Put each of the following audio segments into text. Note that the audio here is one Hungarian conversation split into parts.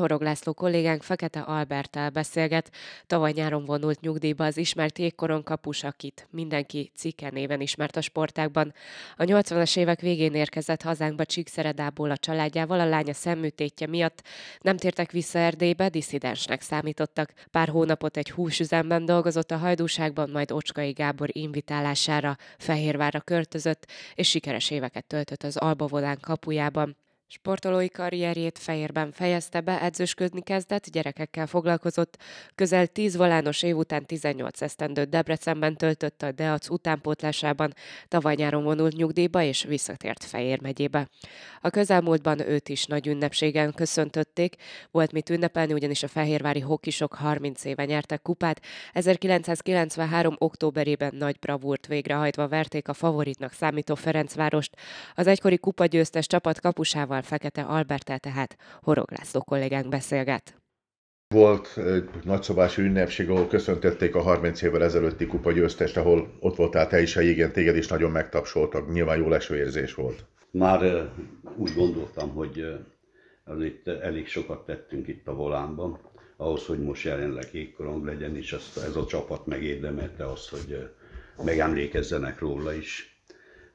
Horog László kollégánk Fekete Alberttel beszélget. Tavaly nyáron vonult nyugdíjba az ismert jégkoron kapus, akit mindenki cikke néven ismert a sportákban. A 80-as évek végén érkezett hazánkba Csíkszeredából a családjával, a lánya szemműtétje miatt nem tértek vissza Erdélybe, disszidensnek számítottak. Pár hónapot egy húsüzemben dolgozott a hajdúságban, majd Ocskai Gábor invitálására Fehérvárra költözött, és sikeres éveket töltött az Albavolán kapujában. Sportolói karrierjét Fejérben fejezte be, edzősködni kezdett, gyerekekkel foglalkozott. Közel 10 volános év után 18 esztendőt Debrecenben töltött a Deac utánpótlásában, tavaly nyáron vonult nyugdíjba és visszatért Fejér megyébe. A közelmúltban őt is nagy ünnepségen köszöntötték, volt mit ünnepelni, ugyanis a fehérvári hokisok 30 éve nyertek kupát, 1993. októberében nagy bravúrt végrehajtva verték a favoritnak számító Ferencvárost. Az egykori kupagyőztes csapat kapusával Gáborral, Fekete Albertel, tehát Horog László kollégánk beszélget. Volt egy nagyszobású ünnepség, ahol köszöntötték a 30 évvel ezelőtti kupa győztest, ahol ott voltál te is, igen, téged is nagyon megtapsoltak, nyilván jó leső érzés volt. Már úgy gondoltam, hogy itt elég sokat tettünk itt a volánban, ahhoz, hogy most jelenleg égkorong legyen, és ezt, ez a csapat megérdemelte azt, hogy megemlékezzenek róla is.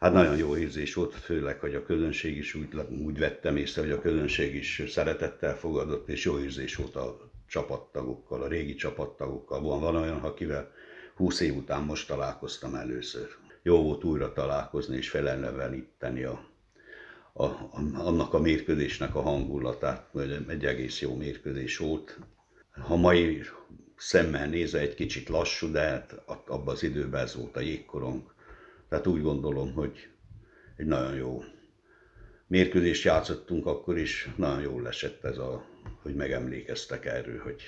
Hát nagyon jó érzés volt, főleg, hogy a közönség is úgy, úgy vettem észre, hogy a közönség is szeretettel fogadott, és jó érzés volt a csapattagokkal, a régi csapattagokkal. Van, van olyan, akivel 20 év után most találkoztam először. Jó volt újra találkozni és feleleveníteni a, a, a, annak a mérkőzésnek a hangulatát, hogy egy egész jó mérkőzés volt. Ha mai szemmel nézve egy kicsit lassú, de hát abban az időben ez volt a jégkorong tehát úgy gondolom, hogy egy nagyon jó mérkőzést játszottunk akkor is, nagyon jól esett ez a, hogy megemlékeztek erről, hogy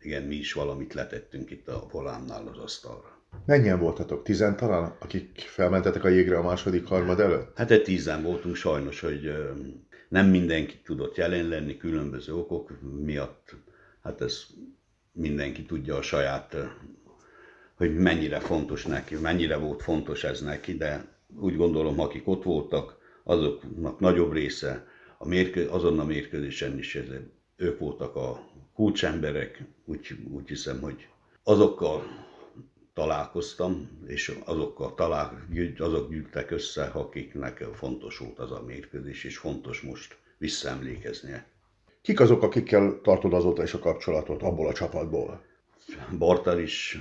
igen, mi is valamit letettünk itt a volánnál az asztalra. Mennyien voltatok? Tizen talán, akik felmentetek a jégre a második harmad előtt? Hát egy tízen voltunk sajnos, hogy nem mindenki tudott jelen lenni különböző okok miatt. Hát ez mindenki tudja a saját hogy mennyire fontos neki, mennyire volt fontos ez neki, de úgy gondolom, akik ott voltak, azoknak nagyobb része a mérkő, azon a mérkőzésen is ők voltak a kulcsemberek, úgy, úgy hiszem, hogy azokkal találkoztam, és azokkal talál, azok gyűltek össze, akiknek fontos volt az a mérkőzés, és fontos most visszaemlékeznie. Kik azok, akikkel tartod azóta is a kapcsolatot abból a csapatból? Bartal is,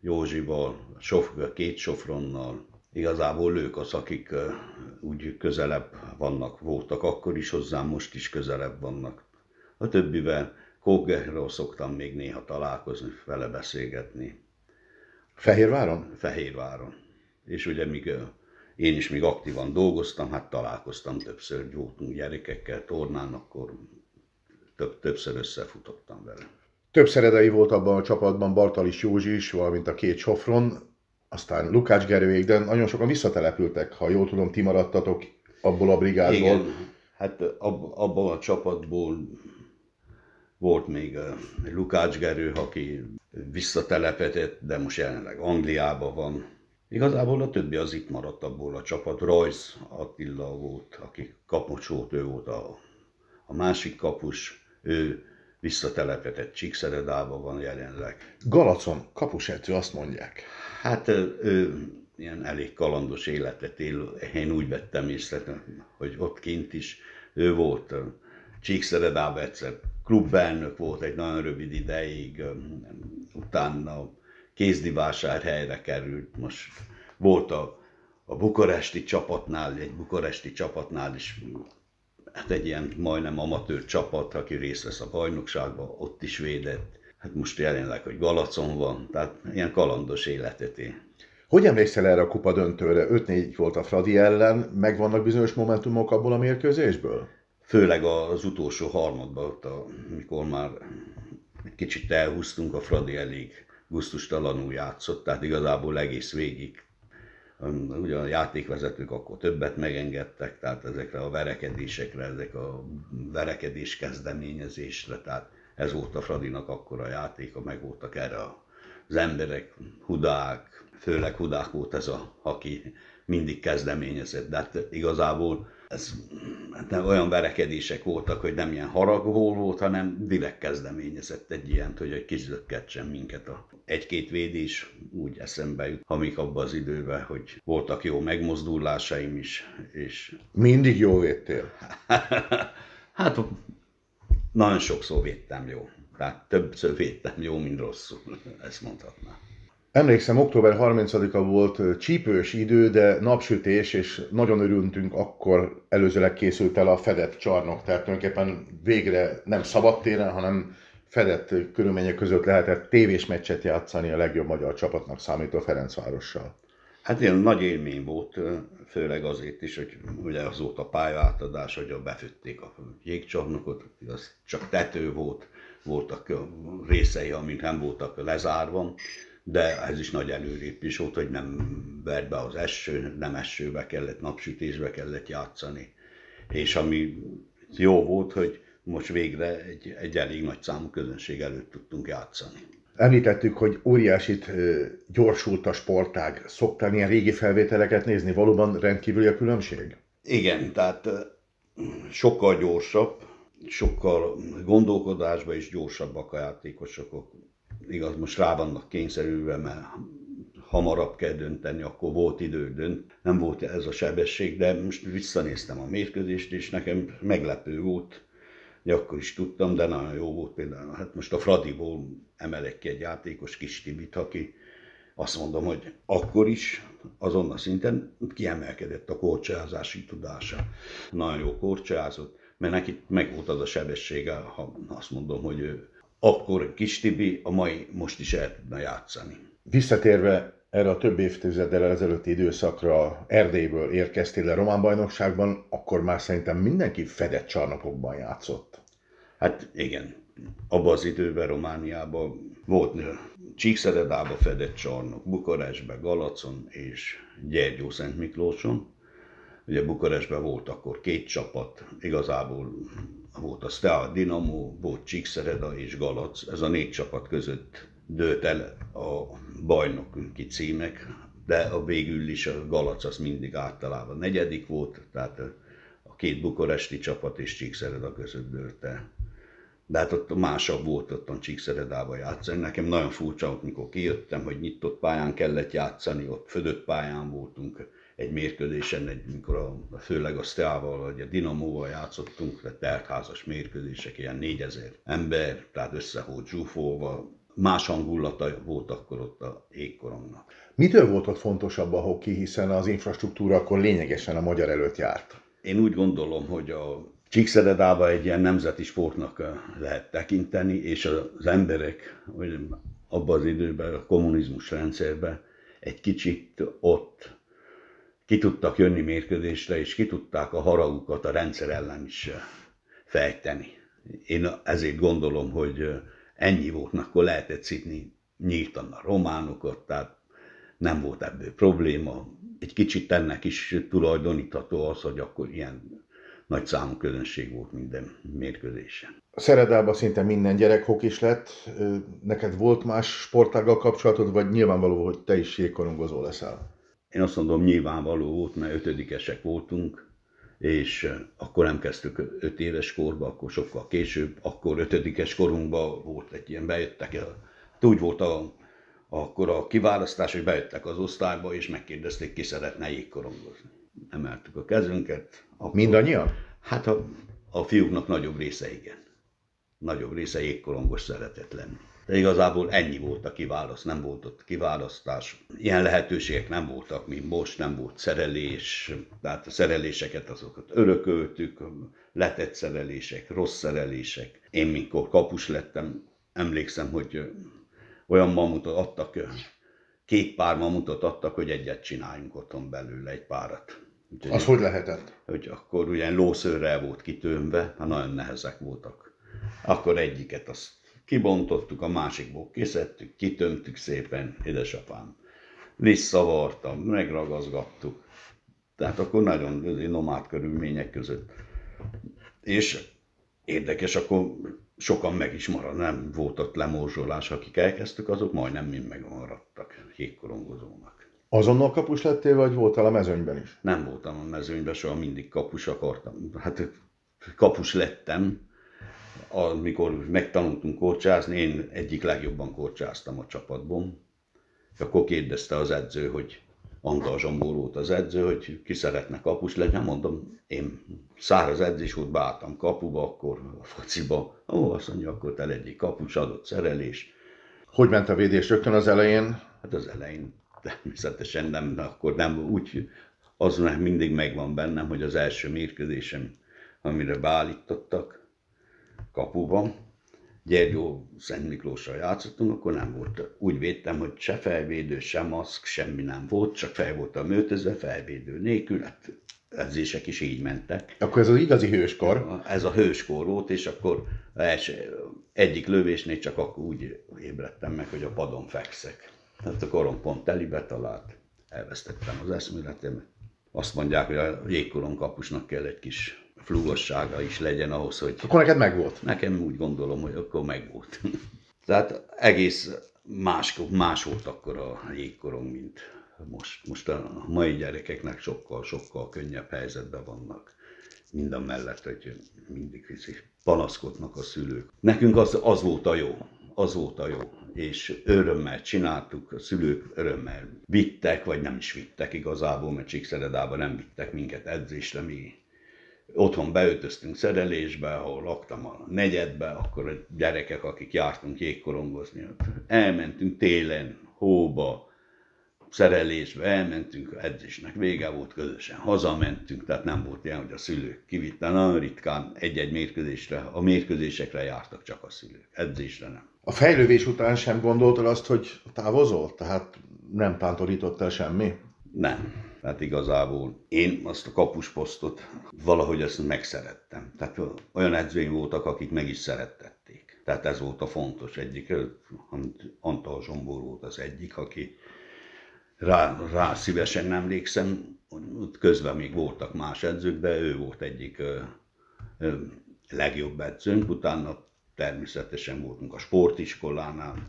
Józsival, sof, két sofronnal. Igazából ők az, akik úgy közelebb vannak, voltak akkor is hozzám, most is közelebb vannak. A többivel Kógerről szoktam még néha találkozni, vele beszélgetni. Fehérváron? Fehérváron. És ugye míg én is még aktívan dolgoztam, hát találkoztam többször, voltunk gyerekekkel tornán, akkor több, többször összefutottam vele. Több szeredei volt abban a csapatban, Bartalis Józsi is, valamint a két Sofron, aztán Lukács Gerőék, de nagyon sokan visszatelepültek, ha jól tudom, ti maradtatok abból a brigádból. Igen, hát ab, abban a csapatból volt még Lukács Gerő, aki visszatelepedett, de most jelenleg Angliában van. Igazából a többi az itt maradt abból a csapat. Royce Attila volt, aki kapus volt, ő volt a, a másik kapus. Ő visszatelepedett Csíkszeredába van jelenleg. Galacon, kapusedző, azt mondják. Hát ő ilyen elég kalandos életet él. Én úgy vettem észre, hogy ott kint is ő volt Csíkszeredában egyszer klubelnök volt egy nagyon rövid ideig, utána helyre került, most volt a, a bukaresti csapatnál, egy bukaresti csapatnál is hát egy ilyen majdnem amatőr csapat, aki részt vesz a bajnokságban, ott is védett. Hát most jelenleg, hogy Galacon van, tehát ilyen kalandos életet én. Hogy emlékszel erre a kupa döntőre? 5-4 volt a Fradi ellen, megvannak bizonyos momentumok abból a mérkőzésből? Főleg az utolsó harmadban, ott, amikor már kicsit elhúztunk, a Fradi elég gusztustalanul játszott, tehát igazából egész végig ugye a játékvezetők akkor többet megengedtek, tehát ezekre a verekedésekre, ezek a verekedés kezdeményezésre, tehát ez volt a Fradinak akkor a játéka, meg voltak erre az emberek, hudák, főleg hudák volt ez a, aki mindig kezdeményezett, de hát igazából ez nem olyan verekedések voltak, hogy nem ilyen haragból volt, hanem direkt kezdeményezett egy ilyent, hogy egy kizökkentsen minket a egy-két védés úgy eszembe jut, amik abban az időben, hogy voltak jó megmozdulásaim is, és... Mindig jó védtél? hát nagyon sokszor védtem jó. Tehát többször védtem jó, mint rosszul, ezt mondhatnám. Emlékszem, október 30-a volt csípős idő, de napsütés, és nagyon örültünk, akkor előzőleg készült el a fedett csarnok, tehát tulajdonképpen végre nem szabadtéren, hanem fedett körülmények között lehetett tévés meccset játszani a legjobb magyar csapatnak számító Ferencvárossal. Hát ilyen nagy élmény volt, főleg azért is, hogy ugye az volt a hogy befütték a jégcsarnokot, az csak tető volt, voltak részei, amik nem voltak lezárva, de ez is nagy előrépés volt, hogy nem vert be az eső, nem esőbe kellett, napsütésbe kellett játszani. És ami jó volt, hogy most végre egy, egy elég nagy számú közönség előtt tudtunk játszani. Említettük, hogy óriásit gyorsult a sportág. Szoktál ilyen régi felvételeket nézni? Valóban rendkívüli a különbség? Igen, tehát sokkal gyorsabb, sokkal gondolkodásban is gyorsabbak a játékosok igaz, most rá vannak kényszerülve, mert hamarabb kell dönteni, akkor volt idő dönt. Nem volt ez a sebesség, de most visszanéztem a mérkőzést, és nekem meglepő volt, hogy akkor is tudtam, de nagyon jó volt például. Hát most a Fradiból emelek ki egy játékos kis Tibit, aki azt mondom, hogy akkor is azon a szinten kiemelkedett a korcsolyázási tudása. Nagyon jó korcsolyázott, mert neki meg volt az a sebessége, ha azt mondom, hogy ő akkor Kis Tibi a mai most is el tudna játszani. Visszatérve erre a több évtizeddel ezelőtti időszakra Erdélyből érkeztél le Román bajnokságban, akkor már szerintem mindenki fedett csarnokokban játszott. Hát igen, abban az időben Romániában volt Csíkszeredába fedett csarnok, Bukarestbe, Galacon és Gyergyó Szent Miklóson. Ugye Bukarestben volt akkor két csapat, igazából volt a Steaua Dinamo, volt Csíkszereda és Galac, ez a négy csapat között dőlt el a bajnoki címek, de a végül is a Galac az mindig általában negyedik volt, tehát a két bukaresti csapat és Csíkszereda között dőlt el. De hát ott másabb volt ott a Csíkszeredába játszani. Nekem nagyon furcsa, ott, mikor kijöttem, hogy nyitott pályán kellett játszani, ott födött pályán voltunk egy mérkőzésen, egy, mikor a, főleg a Steával vagy a Dinamóval játszottunk, tehát teltházas mérkőzések, ilyen 4000 ember, tehát összeholt zsúfolva, más hangulata volt akkor ott a égkorongnak. Mitől volt ott fontosabb a hoki, hiszen az infrastruktúra akkor lényegesen a magyar előtt járt? Én úgy gondolom, hogy a Csíkszeredába egy ilyen nemzeti sportnak lehet tekinteni, és az emberek, abban az időben, a kommunizmus rendszerben egy kicsit ott ki tudtak jönni mérkőzésre, és ki tudták a haragukat a rendszer ellen is eh, fejteni. Én ezért gondolom, hogy eh, ennyi volt, akkor lehetett szidni nyíltan a románokat, tehát nem volt ebből probléma. Egy kicsit ennek is tulajdonítható az, hogy akkor ilyen nagy számú közönség volt minden mérkőzésen. Szeredában szinte minden gyerek hokis lett. Neked volt más sportággal kapcsolatod, vagy nyilvánvaló, hogy te is jégkorongozó leszel? Én azt mondom, nyilvánvaló volt, mert ötödikesek voltunk, és akkor nem kezdtük öt éves korba, akkor sokkal később, akkor ötödikes korunkban volt egy ilyen, bejöttek el. Hát úgy volt a, akkor a kiválasztás, hogy bejöttek az osztályba, és megkérdezték, ki szeretne jégkorongozni. Emeltük a kezünket. Akkor, Mindannyian? Hát a, a fiúknak nagyobb része igen. Nagyobb része jégkorongos szeretett lenni de igazából ennyi volt a kiválaszt, nem volt ott kiválasztás. Ilyen lehetőségek nem voltak, mint most, nem volt szerelés, tehát a szereléseket azokat örököltük, letett szerelések, rossz szerelések. Én mikor kapus lettem, emlékszem, hogy olyan mamutot adtak, két pár mamutot adtak, hogy egyet csináljunk otthon belőle, egy párat. Úgyhogy Az hogy lehetett? Hogy akkor ugye lószőrrel volt kitömve, hát nagyon nehezek voltak. Akkor egyiket azt kibontottuk, a másikból kiszedtük, kitömtük szépen, édesapám. Visszavartam, megragazgattuk. Tehát akkor nagyon nomád körülmények között. És érdekes, akkor sokan meg is marad, nem volt ott lemorzsolás, akik elkezdtük, azok majdnem mind megmaradtak jégkorongozónak. Azonnal kapus lettél, vagy voltál a mezőnyben is? Nem voltam a mezőnyben, soha mindig kapus akartam. Hát kapus lettem, amikor megtanultunk korcsázni, én egyik legjobban korcsáztam a csapatban. Akkor kérdezte az edző, hogy Antal Zsombor volt az edző, hogy ki szeretne kapus legyen. Mondom, én száraz edzés volt, beálltam kapuba, akkor a fociba. Ó, azt mondja, akkor te legyél kapus, adott szerelés. Hogy ment a védés rögtön az elején? Hát az elején természetesen nem, akkor nem úgy, az mindig megvan bennem, hogy az első mérkőzésem, amire beállítottak kapuban, Gyergyó Szent Miklósra játszottunk, akkor nem volt. Úgy védtem, hogy se felvédő, se maszk, semmi nem volt, csak fel voltam öltözve, felvédő nélkül, hát edzések is így mentek. Akkor ez az igazi hőskor? Ez a hőskor volt, és akkor első, egyik lövésnél csak akkor úgy ébredtem meg, hogy a padon fekszek. Tehát a korom pont telibe talált, elvesztettem az eszméletemet. Azt mondják, hogy a jégkoron kapusnak kell egy kis flugossága is legyen ahhoz, hogy... Akkor neked megvolt? Nekem úgy gondolom, hogy akkor megvolt. Tehát egész más, más volt akkor a jégkorong, mint most. Most a mai gyerekeknek sokkal, sokkal könnyebb helyzetben vannak. Minden mellett, hogy mindig panaszkodnak a szülők. Nekünk az, az volt a jó, az volt a jó, és örömmel csináltuk, a szülők örömmel vittek, vagy nem is vittek igazából, mert Csíkszeredában nem vittek minket edzésre, mi otthon beöltöztünk szerelésbe, ahol laktam a negyedbe, akkor a gyerekek, akik jártunk jégkorongozni, elmentünk télen, hóba, szerelésbe, elmentünk, edzésnek vége volt, közösen hazamentünk, tehát nem volt ilyen, hogy a szülők kivittek, nagyon ritkán egy-egy mérkőzésre, a mérkőzésekre jártak csak a szülők, edzésre nem. A fejlővés után sem gondoltad azt, hogy távozol? Tehát nem tántorítottál semmi? Nem. Tehát igazából én azt a kapusposztot valahogy ezt megszerettem. Tehát olyan edzőim voltak, akik meg is szerettették. Tehát ez volt a fontos egyik. Antal Zsombor volt az egyik, aki rá, rá szívesen emlékszem, ott közben még voltak más edzők, de ő volt egyik ö, ö, legjobb edzőnk. Utána természetesen voltunk a sportiskolánál,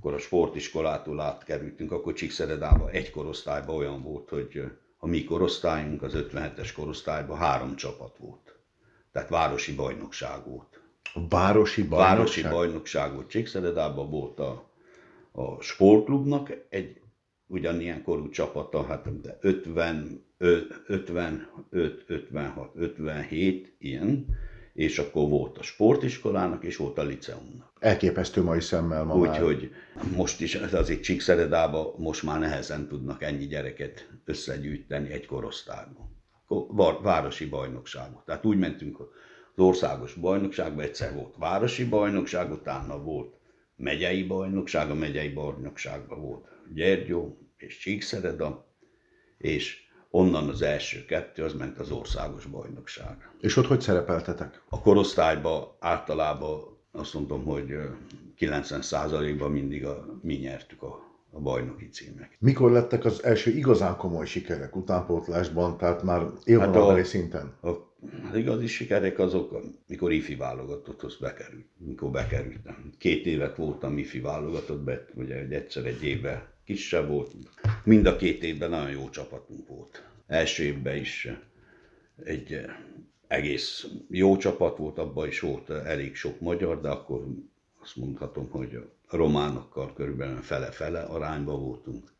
akkor a sportiskolától átkerültünk, akkor Csíkszeredába egy korosztályban olyan volt, hogy a mi korosztályunk, az 57-es korosztályban három csapat volt. Tehát városi bajnokság volt. A városi bajnokság? Városi bajnokság volt. Csíkszeredában volt a, a sportklubnak egy ugyanilyen korú csapata, hát de 50, 55, 56, 57 ilyen, és akkor volt a sportiskolának, és volt a liceumnak. Elképesztő mai szemmel ma Úgyhogy most is azért Csíkszeredában most már nehezen tudnak ennyi gyereket összegyűjteni egy korosztályban. Városi bajnokságban. Tehát úgy mentünk az országos bajnokságba, egyszer volt városi bajnokság, utána volt megyei bajnokság, a megyei bajnokságban volt Gyergyó és Csíkszereda, és onnan az első kettő, az ment az országos bajnokságra. És ott hogy szerepeltetek? A korosztályban általában azt mondom, hogy 90%-ban mindig a, mi nyertük a, a bajnoki címek. Mikor lettek az első igazán komoly sikerek utánpótlásban, tehát már élvonalbeli hát szinten? A, az igazi sikerek azok, mikor ifi válogatotthoz bekerült, mikor bekerültem. Két évet voltam ifi válogatott, ugye egy egyszer egy évben kisebb volt. Mind a két évben nagyon jó csapatunk volt. Első évben is egy egész jó csapat volt, abban is volt elég sok magyar, de akkor azt mondhatom, hogy a románokkal körülbelül fele-fele arányban voltunk.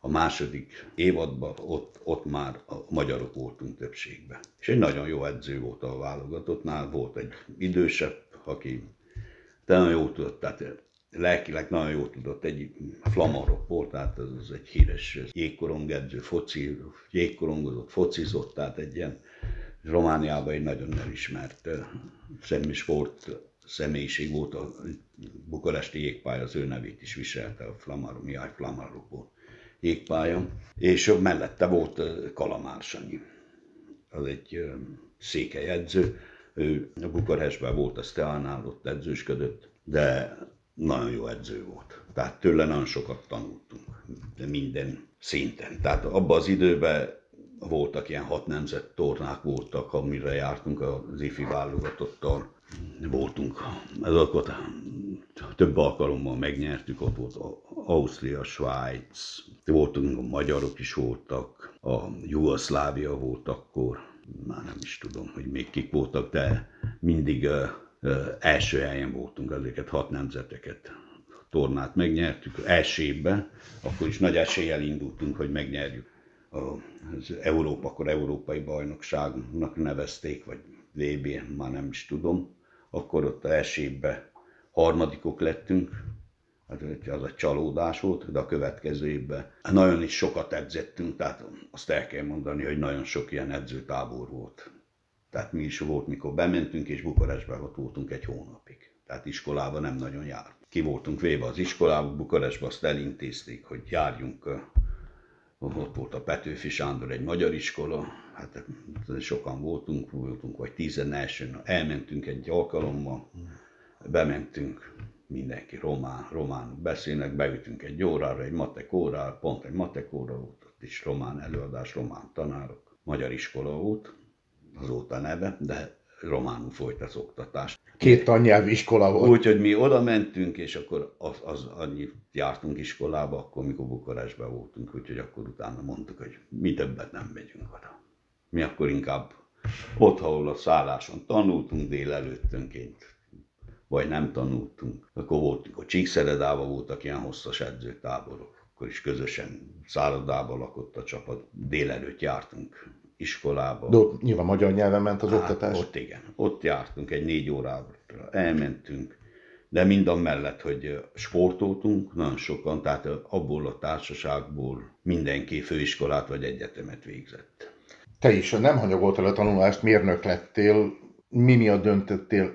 A második évadban ott, ott már a magyarok voltunk többségben. És egy nagyon jó edző volt a válogatottnál, volt egy idősebb, aki de nagyon jó tudott, tehát lelkileg nagyon jól tudott, egy flamarok volt, tehát az egy híres jégkorongedző, foci, jégkorongozott, focizott, tehát egy ilyen Romániában egy nagyon elismert szemmi sport személyiség volt, a bukaresti jégpálya az ő nevét is viselte, a Flamaro, Mihály Flamaro volt jégpálya, és mellette volt Kalamár Sanyi, az egy székely edző, ő a Bukarestben volt a Steánál, ott edzősködött, de nagyon jó edző volt. Tehát tőle nagyon sokat tanultunk, de minden szinten. Tehát abban az időben voltak ilyen hat nemzet tornák voltak, amire jártunk az ifi válogatottal. Voltunk, azokat több alkalommal megnyertük, ott volt Ausztria, Svájc, voltunk, a magyarok is voltak, a Jugoszlávia volt akkor, már nem is tudom, hogy még kik voltak, de mindig első helyen voltunk, ezeket hat nemzeteket tornát megnyertük első évben, akkor is nagy eséllyel indultunk, hogy megnyerjük. Az Európa, akkor Európai Bajnokságnak nevezték, vagy VB, már nem is tudom. Akkor ott első évben harmadikok lettünk, hát az egy csalódás volt, de a következő évben nagyon is sokat edzettünk, tehát azt el kell mondani, hogy nagyon sok ilyen edzőtábor volt. Tehát mi is volt, mikor bementünk, és Bukarestben ott voltunk egy hónapig. Tehát iskolába nem nagyon járt. Ki voltunk véve az iskolába, Bukarestben azt elintézték, hogy járjunk ott volt a Petőfi Sándor egy magyar iskola, hát sokan voltunk, voltunk vagy tizen elsőn, elmentünk egy alkalommal, bementünk, mindenki román, román beszélnek, beütünk egy órára, egy matek órára, pont egy matek óra volt, ott is román előadás, román tanárok, magyar iskola volt, azóta neve, de románul folyt az oktatás. Két tannyelvű iskola volt. Úgyhogy mi oda mentünk, és akkor az, az annyit jártunk iskolába, akkor mikor Bukarestben voltunk, úgyhogy akkor utána mondtuk, hogy mi többet nem megyünk oda. Mi akkor inkább ott, ahol a szálláson tanultunk délelőttönként, vagy nem tanultunk. Akkor voltunk, a Csíkszeredában voltak ilyen hosszas edzőtáborok, akkor is közösen szállodában lakott a csapat, délelőtt jártunk iskolába. De ott nyilván magyar nyelven ment az hát, oktatás? Ott igen, ott jártunk egy négy órára, elmentünk, de mind mellett, hogy sportoltunk, nagyon sokan, tehát abból a társaságból mindenki főiskolát vagy egyetemet végzett. Te is nem hanyagoltál a tanulást, mérnök lettél, mi miatt döntöttél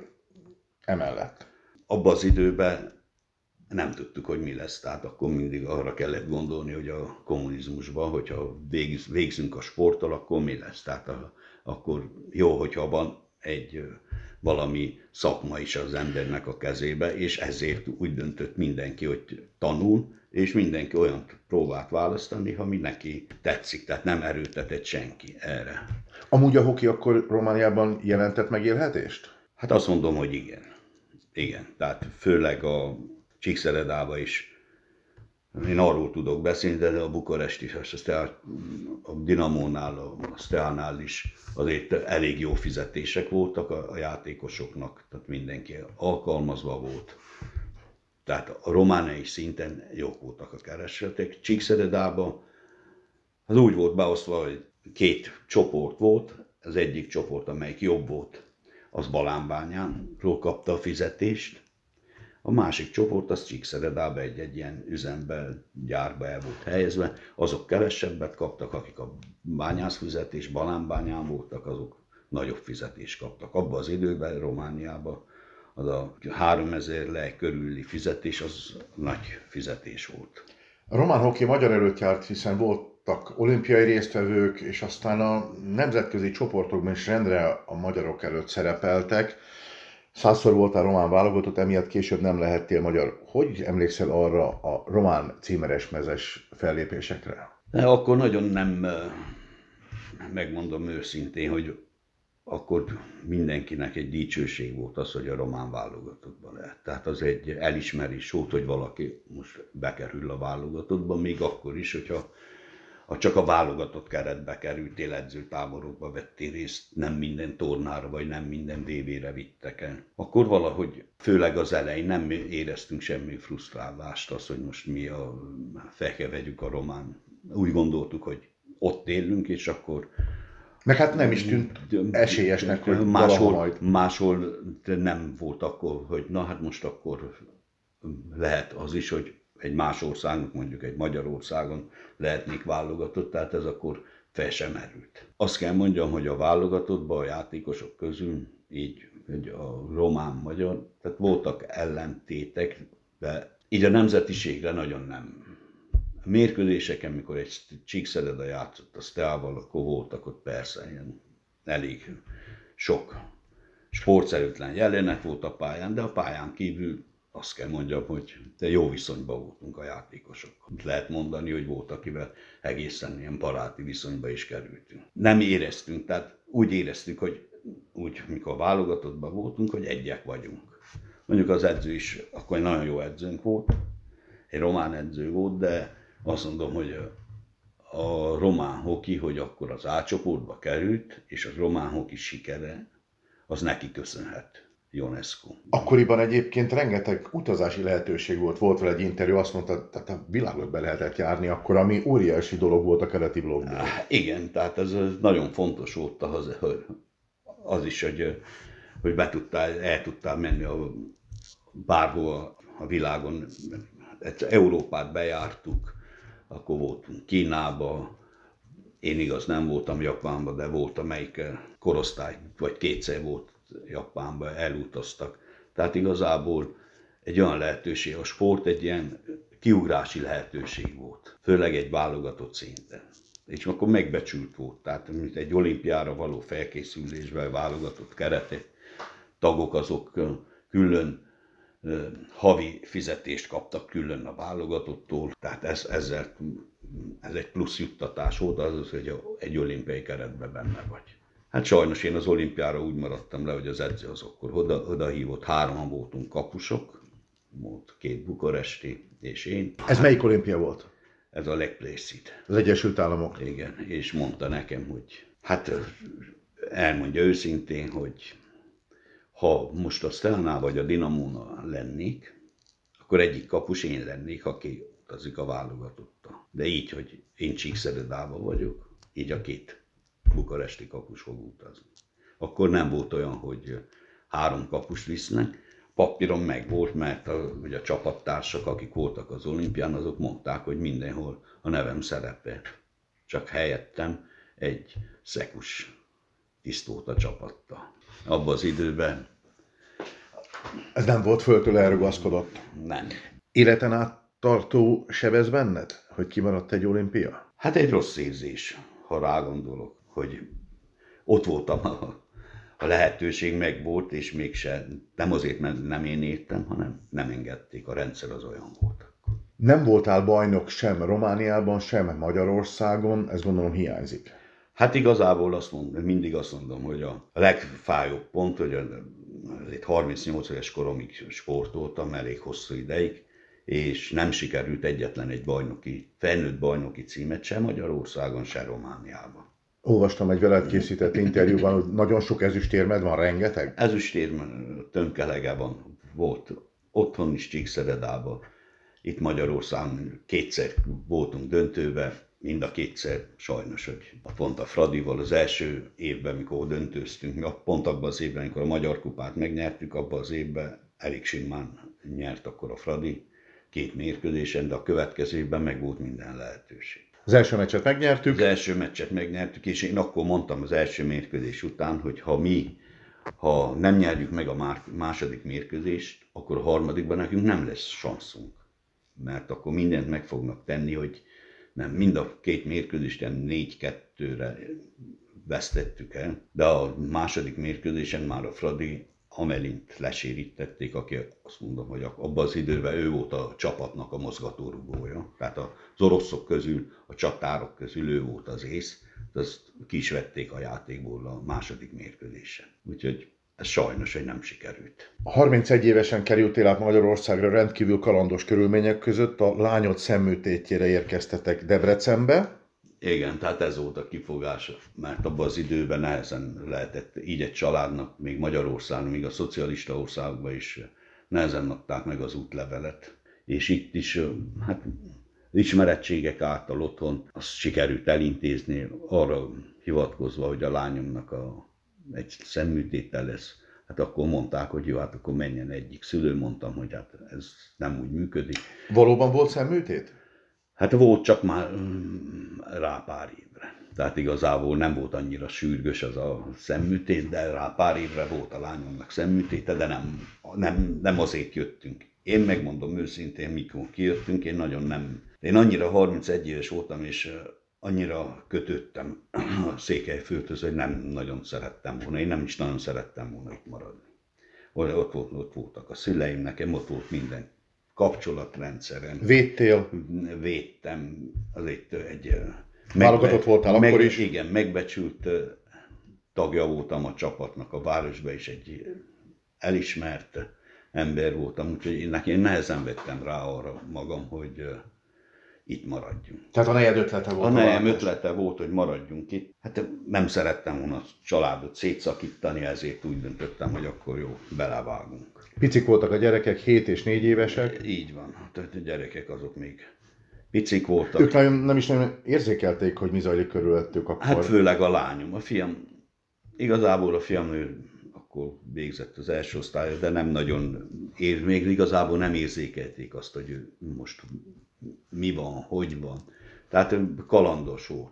emellett? Abban az időben nem tudtuk, hogy mi lesz. Tehát akkor mindig arra kellett gondolni, hogy a kommunizmusban, hogyha végzünk a sporttal, akkor mi lesz. Tehát a, akkor jó, hogyha van egy valami szakma is az embernek a kezébe, és ezért úgy döntött mindenki, hogy tanul, és mindenki olyan próbált választani, ha mi neki tetszik, tehát nem erőtetett senki erre. Amúgy a hoki akkor Romániában jelentett megélhetést? Hát azt mondom, hogy igen. Igen, tehát főleg a Csíkszeredába is. Én arról tudok beszélni, de a Bukarest is, a, a Dinamónál, a Steánál is azért elég jó fizetések voltak a, a játékosoknak, tehát mindenki alkalmazva volt. Tehát a romániai szinten jók voltak a keresetek. Csíkszeredában az úgy volt beosztva, hogy két csoport volt, az egyik csoport, amelyik jobb volt, az Balánbányánról kapta a fizetést, a másik csoport az Csíkszeredába egy-egy ilyen üzembe, gyárba el volt helyezve, azok kevesebbet kaptak, akik a bányászfizetés, balánbányán voltak, azok nagyobb fizetést kaptak. Abban az időben Romániában az a 3000 le körüli fizetés, az nagy fizetés volt. A román hoki magyar előtt járt, hiszen voltak olimpiai résztvevők, és aztán a nemzetközi csoportokban is rendre a magyarok előtt szerepeltek. Százszor voltál román válogatott, emiatt később nem lehettél magyar. Hogy emlékszel arra a román címeres mezes fellépésekre? De akkor nagyon nem, megmondom őszintén, hogy akkor mindenkinek egy dicsőség volt az, hogy a román válogatottban lehet. Tehát az egy elismerés volt, hogy valaki most bekerül a válogatottba, még akkor is, hogyha ha csak a válogatott keretbe kerültél edzőtáborokba vettél részt, nem minden tornára vagy nem minden DV-re vittek el. Akkor valahogy, főleg az elején nem éreztünk semmi frusztrálást, az, hogy most mi a feke vegyük a román. Úgy gondoltuk, hogy ott élünk, és akkor meg hát nem is tűnt esélyesnek, hogy máshol, majd. máshol nem volt akkor, hogy na hát most akkor lehet az is, hogy egy más országnak, mondjuk egy Magyarországon lehetnék válogatott, tehát ez akkor fel sem merült. Azt kell mondjam, hogy a válogatottban a játékosok közül így hogy a román-magyar, tehát voltak ellentétek, de így a nemzetiségre nagyon nem. A mérkőzéseken, mikor egy Csíkszereda játszott a Steával, akkor voltak ott persze ilyen elég sok sportszerűtlen jelenet volt a pályán, de a pályán kívül azt kell mondjam, hogy de jó viszonyban voltunk a játékosok. Lehet mondani, hogy volt, akivel egészen ilyen baráti viszonyba is kerültünk. Nem éreztünk, tehát úgy éreztük, hogy úgy, mikor válogatottban voltunk, hogy egyek vagyunk. Mondjuk az edző is, akkor egy nagyon jó edzőnk volt, egy román edző volt, de azt mondom, hogy a román hoki, hogy akkor az A került, és a román hoki sikere, az neki köszönhet. UNESCO. Akkoriban egyébként rengeteg utazási lehetőség volt. Volt vele egy interjú, azt mondta, tehát a világot be lehetett járni akkor, ami óriási dolog volt a keleti blogban. Igen, tehát ez nagyon fontos volt az, az is, hogy, hogy be tudtál, el tudtál menni a, bárhol a világon. Európát bejártuk, akkor voltunk Kínába, én igaz nem voltam Japánban, de volt amelyik korosztály, vagy kétszer volt Japánba, elutaztak. Tehát igazából egy olyan lehetőség, a sport egy ilyen kiugrási lehetőség volt, főleg egy válogatott szinten. És akkor megbecsült volt, tehát mint egy olimpiára való felkészülésben válogatott keretek, tagok azok külön havi fizetést kaptak külön a válogatottól, tehát ez, ezzel, ez egy plusz juttatás volt, az, hogy egy olimpiai keretben benne vagy. Hát sajnos én az olimpiára úgy maradtam le, hogy az edző az akkor oda, oda hívott, hárman voltunk kapusok, volt két bukaresti és én. Ez melyik olimpia volt? Ez a Legplécid. Az Egyesült Államok. Igen, és mondta nekem, hogy hát elmondja őszintén, hogy ha most a Stelnál vagy a Dinamóna lennék, akkor egyik kapus én lennék, aki utazik a válogatotta. De így, hogy én Csíkszeredába vagyok, így a két bukaresti kapus fog utazni. Akkor nem volt olyan, hogy három kapus visznek, papíron meg volt, mert a, ugye a csapattársak, akik voltak az olimpián, azok mondták, hogy mindenhol a nevem szerepel. Csak helyettem egy szekus tisztót a csapatta. Abban az időben... Ez nem volt föltől elrugaszkodott? Nem. Életen át tartó sebez benned, hogy kimaradt egy olimpia? Hát egy rossz érzés, ha rágondolok hogy ott voltam, a, a lehetőség meg volt, és mégse, nem azért, mert nem én értem, hanem nem engedték, a rendszer az olyan volt. Nem voltál bajnok sem Romániában, sem Magyarországon, ez gondolom hiányzik. Hát igazából azt mondom, mindig azt mondom, hogy a legfájóbb pont, hogy itt 38 éves koromig sportoltam, elég hosszú ideig, és nem sikerült egyetlen egy bajnoki, felnőtt bajnoki címet sem Magyarországon, sem Romániában. Olvastam egy veled készített interjúban, hogy nagyon sok ezüstérmed van, rengeteg? Ezüstérm tömkelegában volt, otthon is Csíkszeredában, itt Magyarországon kétszer voltunk döntőbe, mind a kétszer sajnos, hogy pont a Fradival az első évben, mikor döntőztünk, pont abban az évben, amikor a Magyar Kupát megnyertük, abban az évben Erik Simán nyert akkor a Fradi két mérkőzésen, de a következő évben meg volt minden lehetőség. Az első meccset megnyertük. Az első meccset megnyertük, és én akkor mondtam az első mérkőzés után, hogy ha mi, ha nem nyerjük meg a második mérkőzést, akkor a harmadikban nekünk nem lesz sanszunk. Mert akkor mindent meg fognak tenni, hogy nem, mind a két mérkőzést négy-kettőre vesztettük el, de a második mérkőzésen már a Fradi Amelint lesérítették, aki azt mondom, hogy abban az időben ő volt a csapatnak a mozgatórugója. Tehát az oroszok közül, a csatárok közül ő volt az ész, azt ki is vették a játékból a második mérkőzésen. Úgyhogy ez sajnos, hogy nem sikerült. 31 évesen kerültél át Magyarországra rendkívül kalandos körülmények között, a lányod szemműtétjére érkeztetek Debrecenbe, igen, tehát ez volt a kifogás, mert abban az időben nehezen lehetett így egy családnak, még Magyarországon, még a szocialista országban is nehezen adták meg az útlevelet. És itt is, hát ismerettségek által otthon azt sikerült elintézni, arra hivatkozva, hogy a lányomnak a, egy szemműtétel lesz. Hát akkor mondták, hogy jó, hát akkor menjen egyik szülő, mondtam, hogy hát ez nem úgy működik. Valóban volt szemműtét? Hát volt csak már mm, rá pár évre. Tehát igazából nem volt annyira sürgős az a szemműtét, de rá pár évre volt a lányomnak szemműtéte, de nem, nem, nem azért jöttünk. Én megmondom őszintén, mikor kijöttünk, én nagyon nem... Én annyira 31 éves voltam, és annyira kötöttem a székelyföldhöz, hogy nem nagyon szerettem volna. Én nem is nagyon szerettem volna itt maradni. ott, volt, ott voltak a szüleim, nekem ott volt minden kapcsolatrendszerem. Védtél? Védtem, azért egy... Válogatott voltál meg, akkor is? Igen, megbecsült tagja voltam a csapatnak a városban, és egy elismert ember voltam, úgyhogy én, én nehezen vettem rá arra magam, hogy itt maradjunk. Tehát a nejed ötlete volt? A nejem ötlete volt, hogy maradjunk itt. Hát nem szerettem volna a családot szétszakítani, ezért úgy döntöttem, hogy akkor jó, belevágunk. Picik voltak a gyerekek, 7 és 4 évesek. Így van, tehát a gyerekek azok még picik voltak. Ők nagyon, nem is nagyon érzékelték, hogy mi zajlik körülöttük akkor. Hát főleg a lányom, a fiam, igazából a fiam ő akkor végzett az első osztályra, de nem nagyon ér, még igazából nem érzékelték azt, hogy ő most mi van, hogy van. Tehát kalandos volt.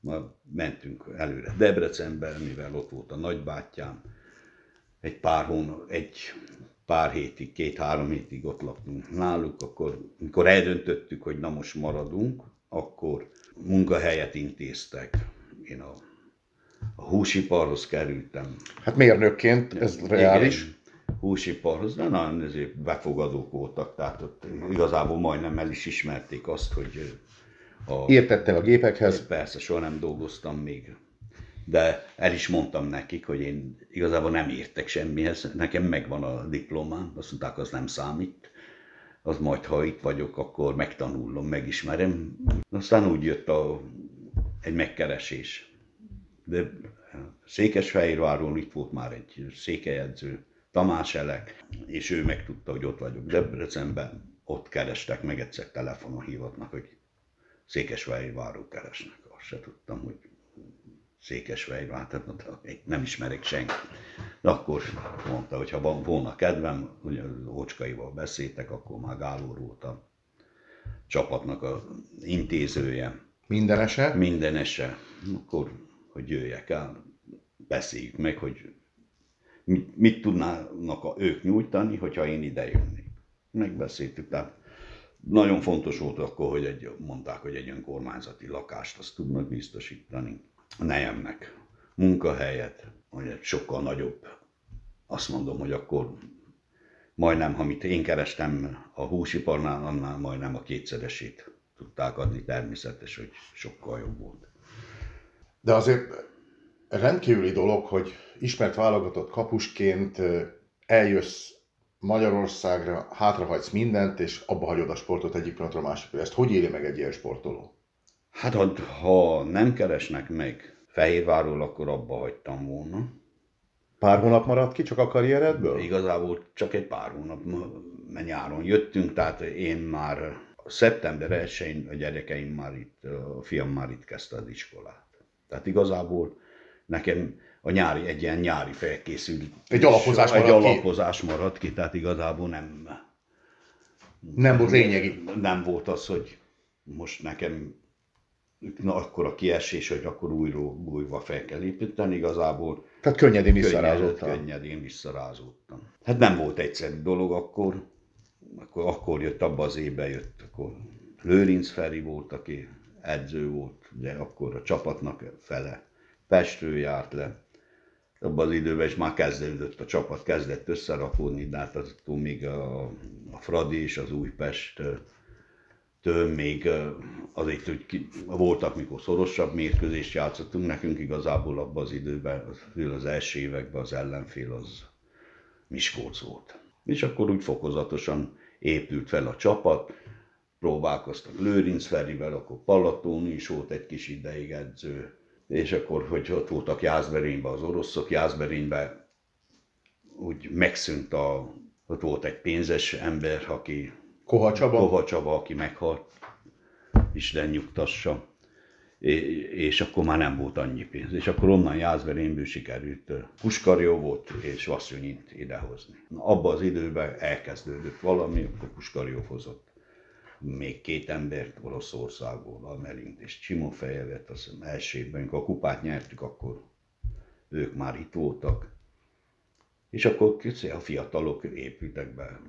Ma mentünk előre Debrecenbe, mivel ott volt a nagybátyám. Egy pár hón, egy pár hétig, két-három hétig ott laktunk náluk, akkor, amikor eldöntöttük, hogy na most maradunk, akkor munkahelyet intéztek. Én a, a húsiparhoz kerültem. Hát mérnökként, ez reális. Igen, húsiparhoz, de nagyon ezért befogadók voltak, tehát ott igazából majdnem el is ismerték azt, hogy a... Értettem a gépekhez? Persze, soha nem dolgoztam még. De el is mondtam nekik, hogy én igazából nem értek semmihez, nekem megvan a diplomám, azt mondták, az nem számít. Az majd, ha itt vagyok, akkor megtanulom, megismerem. Aztán úgy jött a, egy megkeresés. De Székesfehérváron itt volt már egy székelyedző, Tamás Elek, és ő megtudta, hogy ott vagyok Debrecenben, ott kerestek, meg egyszer telefonon hívatnak, hogy Székesfehérváron keresnek. Azt se tudtam, hogy Székesfehérvár, tehát nem ismerek senki. De akkor mondta, hogy ha van, volna kedvem, hogy az Ocskaival beszéltek, akkor már Gálor volt a csapatnak a intézője. Mindenese? Mindenese. Akkor, hogy jöjjek el, beszéljük meg, hogy mit, tudnának a, ők nyújtani, hogyha én ide jönnék. Megbeszéltük, tehát nagyon fontos volt akkor, hogy egy, mondták, hogy egy önkormányzati lakást azt tudnak biztosítani a nejemnek, munkahelyet, hogy egy sokkal nagyobb. Azt mondom, hogy akkor majdnem, amit én kerestem a húsiparnál, annál majdnem a kétszeresét tudták adni, természetes, hogy sokkal jobb volt. De azért rendkívüli dolog, hogy ismert válogatott kapusként eljössz Magyarországra, hátrahagysz mindent, és abba hagyod a sportot egyik pillanatra a másikra. Ezt hogy éli meg egy ilyen sportoló? Hát ha, nem keresnek meg Fehérvárról, akkor abba hagytam volna. Pár hónap maradt ki csak a karrieredből? Igazából csak egy pár hónap, mert nyáron jöttünk, tehát én már szeptember 1 a gyerekeim már itt, a fiam már itt kezdte az iskolát. Tehát igazából nekem a nyári, egy ilyen nyári felkészül. Egy alapozás egy maradt alapozás ki. maradt ki, tehát igazából nem... Nem volt lényegi. Nem volt az, hogy most nekem na, akkor a kiesés, hogy akkor újra, újra fel kell építeni, igazából... Tehát könnyedén visszarázódtam. Könnyedén visszarázódtam. Hát nem volt egyszerű dolog akkor, akkor, akkor jött, abba az évben jött, akkor Lőrinc Feri volt, aki edző volt, de akkor a csapatnak fele Pestről járt le. Abban az időben is már kezdődött a csapat, kezdett összerakódni, de hát aztól még a, a Fradi és az Újpest től még azért, hogy voltak, mikor szorosabb mérkőzést játszottunk, nekünk igazából abban az időben, az, az első években az ellenfél az Miskolc volt. És akkor úgy fokozatosan épült fel a csapat, próbálkoztak Lőrinc Ferivel, akkor Palatóni is volt egy kis ideig edző, és akkor, hogy ott voltak Jászberényben az oroszok, Jászberényben úgy megszűnt a, ott volt egy pénzes ember, aki Koha Csaba, Koha Csaba aki meghalt, Isten nyugtassa, és akkor már nem volt annyi pénz. És akkor onnan Jászberényből sikerült Puskarjó volt, és Vasszonyint idehozni. Abban az időben elkezdődött valami, akkor Puskarjó hozott még két embert Oroszországból, Amelint és Csimofejevet, azt hiszem első évben, amikor a kupát nyertük, akkor ők már itt voltak. És akkor a fiatalok épültek be.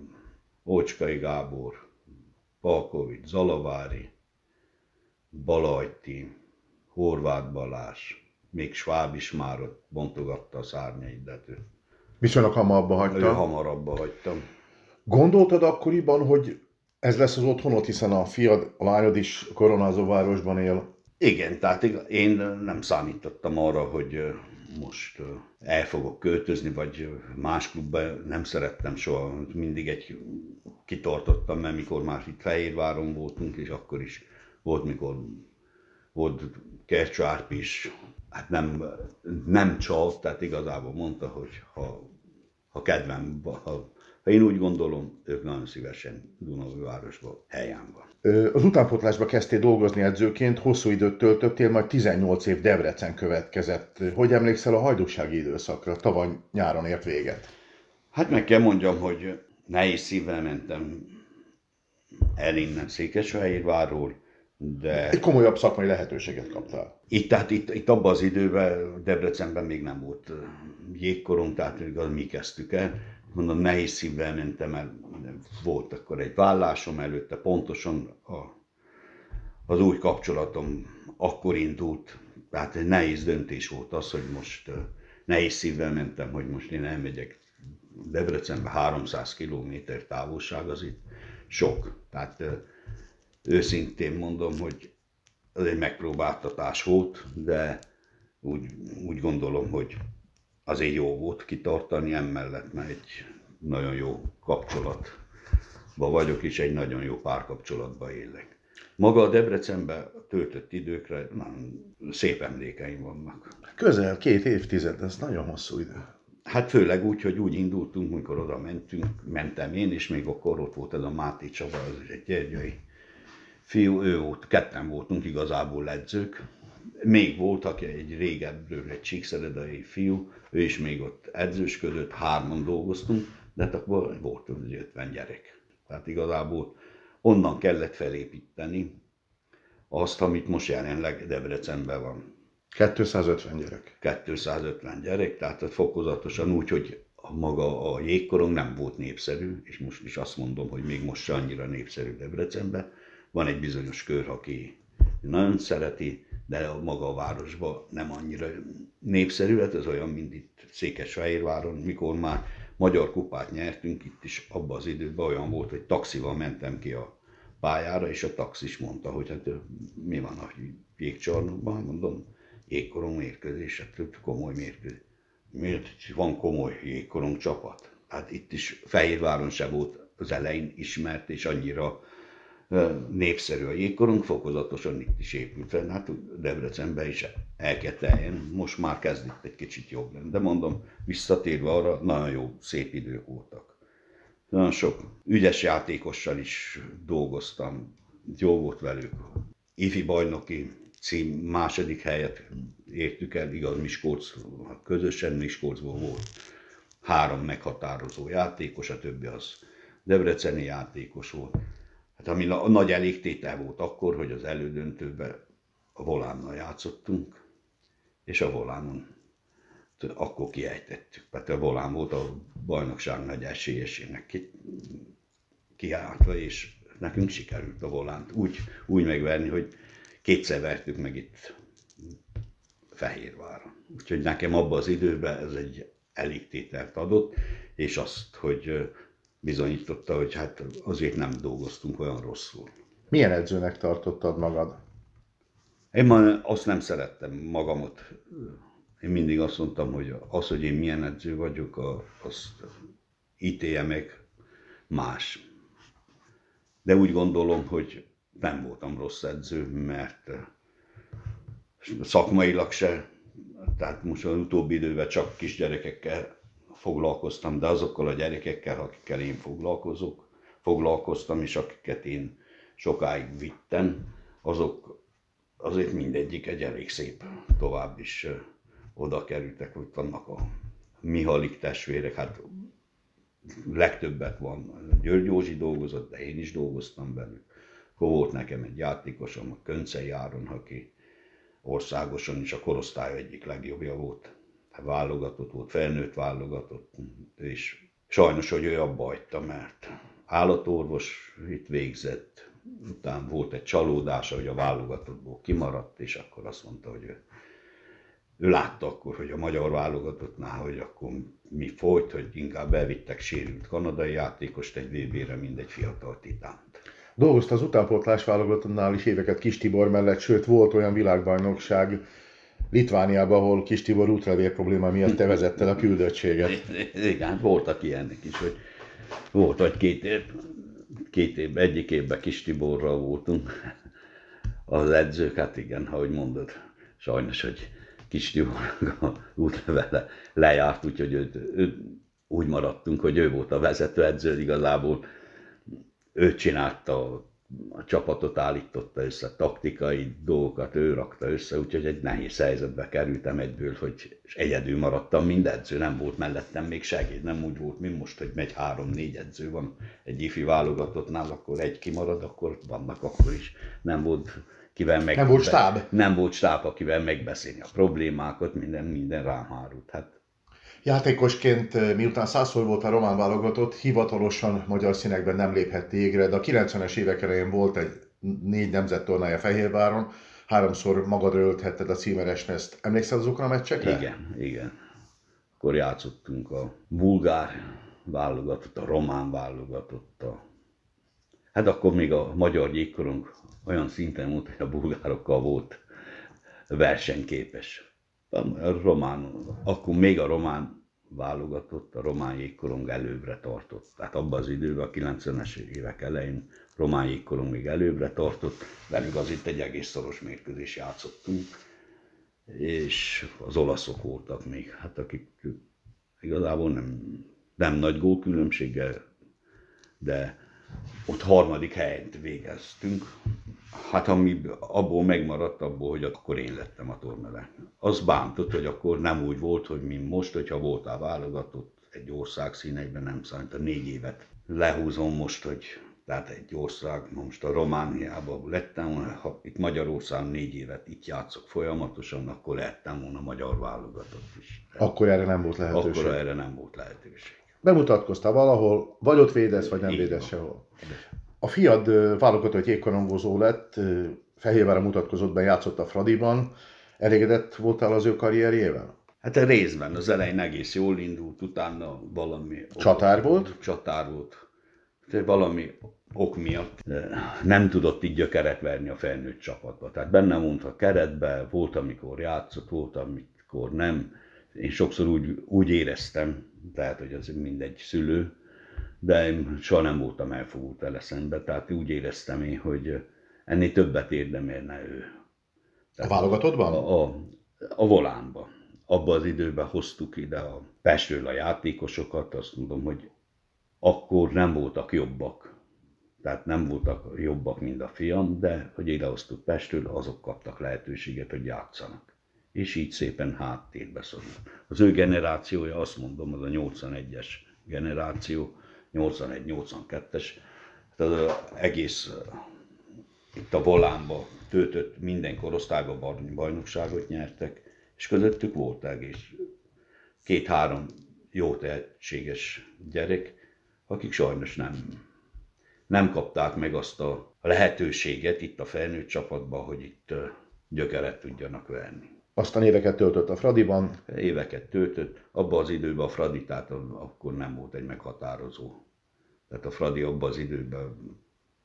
Ócskai Gábor, Palkovics, Zalavári, Balajti, Horváth Balás, még Schwab is már ott bontogatta a szárnyait, de ő Viszonylag hamar abba hagyta. Ő hamar abba hagytam. Gondoltad akkoriban, hogy ez lesz az otthonod, hiszen a fiad, a lányod is koronázó városban él. Igen, tehát én nem számítottam arra, hogy most el fogok költözni, vagy más klubba nem szerettem soha. Mindig egy kitartottam, mert mikor már itt Fehérváron voltunk, és akkor is volt, mikor volt Kercsárp is, hát nem, nem csalt, tehát igazából mondta, hogy ha, ha kedvem, ha ha én úgy gondolom, ők nagyon szívesen Dunavővárosban helyen van. Az utánpotlásba kezdtél dolgozni edzőként, hosszú időt töltöttél, majd 18 év Debrecen következett. Hogy emlékszel a hajdúsági időszakra? Tavaly nyáron ért véget. Hát meg kell mondjam, hogy nehéz szívvel mentem el innen Székesfehérvárról, de... Egy komolyabb szakmai lehetőséget kaptál. Itt, tehát itt, itt abban az időben, Debrecenben még nem volt jégkorong, tehát igaz, mi kezdtük el mondom, nehéz szívvel mentem el, volt akkor egy vállásom előtte, pontosan a, az új kapcsolatom akkor indult, tehát egy nehéz döntés volt az, hogy most nehéz szívvel mentem, hogy most én elmegyek Debrecenbe 300 km távolság, az itt sok. Tehát őszintén mondom, hogy ez egy megpróbáltatás volt, de úgy, úgy gondolom, hogy azért jó volt kitartani emellett, mert egy nagyon jó kapcsolatban vagyok, és egy nagyon jó párkapcsolatban élek. Maga a Debrecenben töltött időkre nagyon szép emlékeim vannak. Közel két évtized, ez nagyon hosszú idő. Hát főleg úgy, hogy úgy indultunk, mikor oda mentünk, mentem én, és még akkor ott volt ez a Máté Csaba, az egy gyergyai fiú, ő volt, ketten voltunk igazából edzők, még volt, aki egy régebbről, egy csíkszeredai fiú, ő is még ott edzősködött, hárman dolgoztunk, de hát akkor volt 50 gyerek. Tehát igazából onnan kellett felépíteni azt, amit most jelenleg Debrecenben van. 250 gyerek. 250 gyerek, tehát fokozatosan úgy, hogy maga a jégkorong nem volt népszerű, és most is azt mondom, hogy még most se annyira népszerű Debrecenben. Van egy bizonyos kör, aki nagyon szereti, de maga a városban nem annyira népszerű, hát ez olyan, mint itt Székesfehérváron, mikor már magyar kupát nyertünk, itt is abban az időben olyan volt, hogy taxival mentem ki a pályára, és a taxis mondta, hogy hát mi van a jégcsarnokban, mondom, jégkorong mérkőzés, hát komoly mérkőzés. Miért van komoly jégkorong csapat? Hát itt is Fehérváron se volt az elején ismert, és annyira népszerű a jégkorong, fokozatosan itt is épült fel, hát Debrecenben is elkezdte most már kezd itt egy kicsit jobb lenni. De mondom, visszatérve arra, nagyon jó, szép idők voltak. Nagyon sok ügyes játékossal is dolgoztam, jó volt velük. Ifi bajnoki cím második helyet értük el, igaz Miskolc, közösen Miskolcból volt három meghatározó játékos, a többi az debreceni játékos volt. Hát ami a nagy elégtétel volt akkor, hogy az elődöntőben a volánnal játszottunk, és a volánon akkor kiejtettük. mert a volán volt a bajnokság nagy esélyesének ki, kiálltva, és nekünk sikerült a volánt úgy, úgy megverni, hogy kétszer vertük meg itt Fehérváron. Úgyhogy nekem abban az időben ez egy elégtételt adott, és azt, hogy bizonyította, hogy hát azért nem dolgoztunk olyan rosszul. Milyen edzőnek tartottad magad? Én már azt nem szerettem magamot. Én mindig azt mondtam, hogy az, hogy én milyen edző vagyok, azt ítélje meg más. De úgy gondolom, hogy nem voltam rossz edző, mert szakmailag se, tehát most az utóbbi időben csak kisgyerekekkel foglalkoztam, de azokkal a gyerekekkel, akikkel én foglalkozok, foglalkoztam, és akiket én sokáig vittem, azok azért mindegyik egy elég szép tovább is oda kerültek, hogy vannak a Mihalik testvérek, hát legtöbbet van. György Józsi dolgozott, de én is dolgoztam velük. Akkor volt nekem egy játékosom, a Köncei Áron, aki országosan is a korosztály egyik legjobbja volt válogatott volt, felnőtt válogatott, és sajnos, hogy ő abba hagyta, mert állatorvos itt végzett, utána volt egy csalódása, hogy a válogatottból kimaradt, és akkor azt mondta, hogy ő, ő látta akkor, hogy a magyar válogatottnál, hogy akkor mi folyt, hogy inkább elvittek sérült kanadai játékost egy VB-re, mint egy fiatal titánt. Dolgozta az utánpótlás válogatottnál is éveket Kis Tibor mellett, sőt volt olyan világbajnokság Litvániában, ahol Kis Tibor útlevél probléma miatt te vezetted a küldöttséget. Igen, voltak ilyenek is, hogy volt, hogy két év, két év, egyik évben Kis Tiborral voltunk az edzők, hát igen, ahogy mondod, sajnos, hogy Kis Tibornak a útlevele lejárt, úgyhogy ő, ő, úgy maradtunk, hogy ő volt a vezetőedző, igazából ő csinálta a csapatot állította össze, taktikai dolgokat ő rakta össze, úgyhogy egy nehéz helyzetbe kerültem egyből, hogy egyedül maradtam, mind edző, nem volt mellettem még segéd, nem úgy volt, mint most, hogy megy három-négy edző van egy ifi válogatottnál, akkor egy kimarad, akkor vannak akkor is. Nem volt kivel meg... Nem volt stáb? Nem volt stáb, akivel megbeszélni a problémákat, minden, minden rám hárult. Hát Játékosként, eh, miután százszor volt a román válogatott, hivatalosan magyar színekben nem léphet égre, de a 90-es évek elején volt egy négy nemzettornája Fehérváron, háromszor magadra ölthetted a címeres ezt. Emlékszel azokra a meccsekre? Igen, igen. Akkor játszottunk a bulgár válogatott, a román válogatott, a... hát akkor még a magyar gyékkorunk olyan szinten volt, hogy a bulgárokkal volt versenyképes a román, akkor még a román válogatott, a román jégkorong előbbre tartott. Tehát abban az időben, a 90-es évek elején román jégkorong még előbbre tartott, velük az itt egy egész szoros mérkőzés játszottunk, és az olaszok voltak még, hát akik igazából nem, nem nagy gólkülönbséggel, de ott harmadik helyet végeztünk, hát ami abból megmaradt, abból, hogy akkor én lettem a tornere. Az bántott, hogy akkor nem úgy volt, hogy mint most, hogyha voltál válogatott egy ország színeiben, nem számít a négy évet. Lehúzom most, hogy tehát egy ország, most a Romániában lettem volna, ha itt Magyarország négy évet itt játszok folyamatosan, akkor lettem volna magyar válogatott is. Akkor erre nem volt lehetőség. Akkor erre nem volt lehetőség. Bemutatkoztál valahol, vagy ott védesz, vagy nem Így védesz van. sehol. A fiad válogatott jégkorongozó lett, Fehérvára mutatkozott be, játszott a Fradiban. Elégedett voltál az ő karrierjével? Hát a részben, az elején egész jól indult, utána valami... Csatár ok, volt? Csatár volt. De valami ok miatt nem tudott így gyökeret verni a felnőtt csapatba. Tehát benne volt a keretbe, volt, amikor játszott, volt, amikor nem. Én sokszor úgy, úgy éreztem, tehát, hogy az mindegy szülő, de én soha nem voltam elfogult vele szembe, tehát úgy éreztem én, hogy ennél többet érdemelne ő. Tehát a válogatottban? A, a, a volánban. Abban az időben hoztuk ide a Pestről a játékosokat, azt mondom, hogy akkor nem voltak jobbak. Tehát nem voltak jobbak, mint a fiam, de hogy idehoztuk Pestről, azok kaptak lehetőséget, hogy játszanak. És így szépen háttérbe szorult. Az ő generációja, azt mondom, az a 81-es generáció, 81-82-es, tehát az egész itt a volánba töltött minden korosztályban bajnokságot nyertek, és közöttük volt egész két-három jó tehetséges gyerek, akik sajnos nem, nem kapták meg azt a lehetőséget itt a felnőtt csapatban, hogy itt gyökeret tudjanak verni. Aztán éveket töltött a Fradiban. Éveket töltött. Abban az időben a Fradi, tehát akkor nem volt egy meghatározó. Tehát a Fradi abban az időben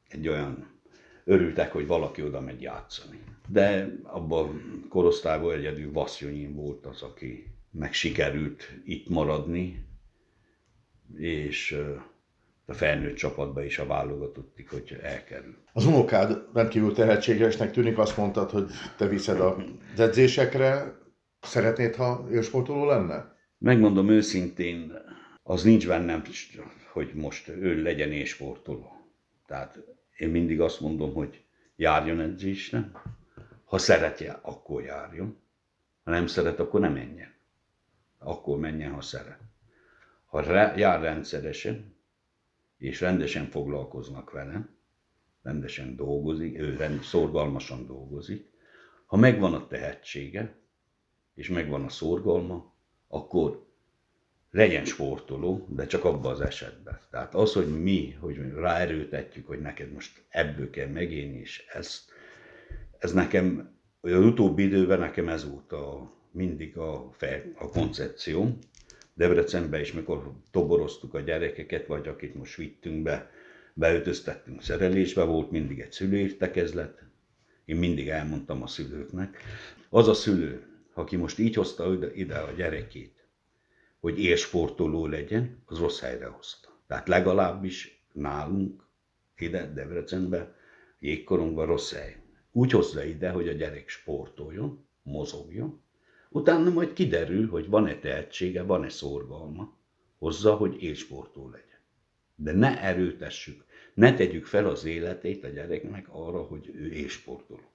egy olyan örültek, hogy valaki oda megy játszani. De abban a korosztályban egyedül Vasszonyin volt az, aki meg sikerült itt maradni, és a felnőtt csapatba is a válogatottik, hogy elkerül. Az unokád rendkívül tehetségesnek tűnik, azt mondtad, hogy te viszed a edzésekre. Szeretnéd, ha élsportoló lenne? Megmondom őszintén, az nincs bennem, hogy most ő legyen élsportoló. Tehát én mindig azt mondom, hogy járjon edzésre, ha szeretje, akkor járjon, ha nem szeret, akkor nem menjen. Akkor menjen, ha szeret. Ha jár rendszeresen, és rendesen foglalkoznak vele, rendesen dolgozik, ő rend, szorgalmasan dolgozik, ha megvan a tehetsége, és megvan a szorgalma, akkor legyen sportoló, de csak abban az esetben. Tehát az, hogy mi, hogy ráerőtetjük, hogy neked most ebből kell megélni, és ez, ez nekem, az utóbbi időben nekem ez volt a mindig a, fel, a koncepció. Debrecenben is, mikor toboroztuk a gyerekeket, vagy akit most vittünk be, beütöztettünk szerelésbe, volt mindig egy szülőértekezlet, én mindig elmondtam a szülőknek. Az a szülő, aki most így hozta ide a gyerekét, hogy élsportoló legyen, az rossz helyre hozta. Tehát legalábbis nálunk, ide Debrecenben, jégkorongban rossz hely. Úgy hozza ide, hogy a gyerek sportoljon, mozogjon, utána majd kiderül, hogy van-e tehetsége, van-e szorgalma, hozza, hogy élsportoló legyen. De ne erőtessük, ne tegyük fel az életét a gyereknek arra, hogy ő élsportoló.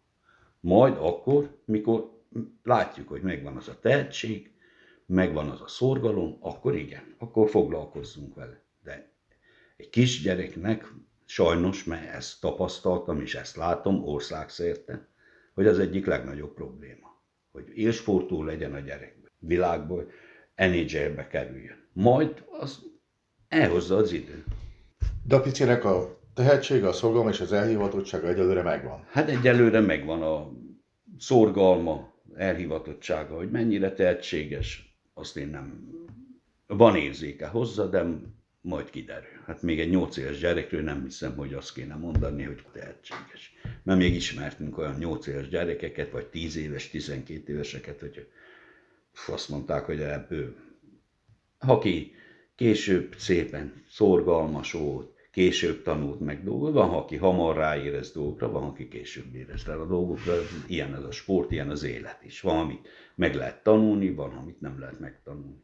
Majd akkor, mikor látjuk, hogy megvan az a tehetség, megvan az a szorgalom, akkor igen, akkor foglalkozzunk vele. De egy kisgyereknek sajnos, mert ezt tapasztaltam és ezt látom országszerte, hogy az egyik legnagyobb probléma, hogy élsportú legyen a gyerek világból, NHL-be kerüljön. Majd az elhozza az idő. De a picinek a tehetség, a szorgalma és az elhivatottsága egyelőre megvan. Hát egyelőre megvan a szorgalma, elhivatottsága, hogy mennyire tehetséges, azt én nem... Van érzéke hozzá, de majd kiderül. Hát még egy 8 éves gyerekről nem hiszem, hogy azt kéne mondani, hogy tehetséges. Mert még ismertünk olyan 8 éves gyerekeket, vagy 10 éves, 12 éveseket, hogy azt mondták, hogy ebből, aki később szépen szorgalmas volt, később tanult meg dolgot, van, aki hamar ráérez dolgokra, van, aki később érez rá a dolgokra, ilyen ez a sport, ilyen az élet is. Van, amit meg lehet tanulni, van, amit nem lehet megtanulni.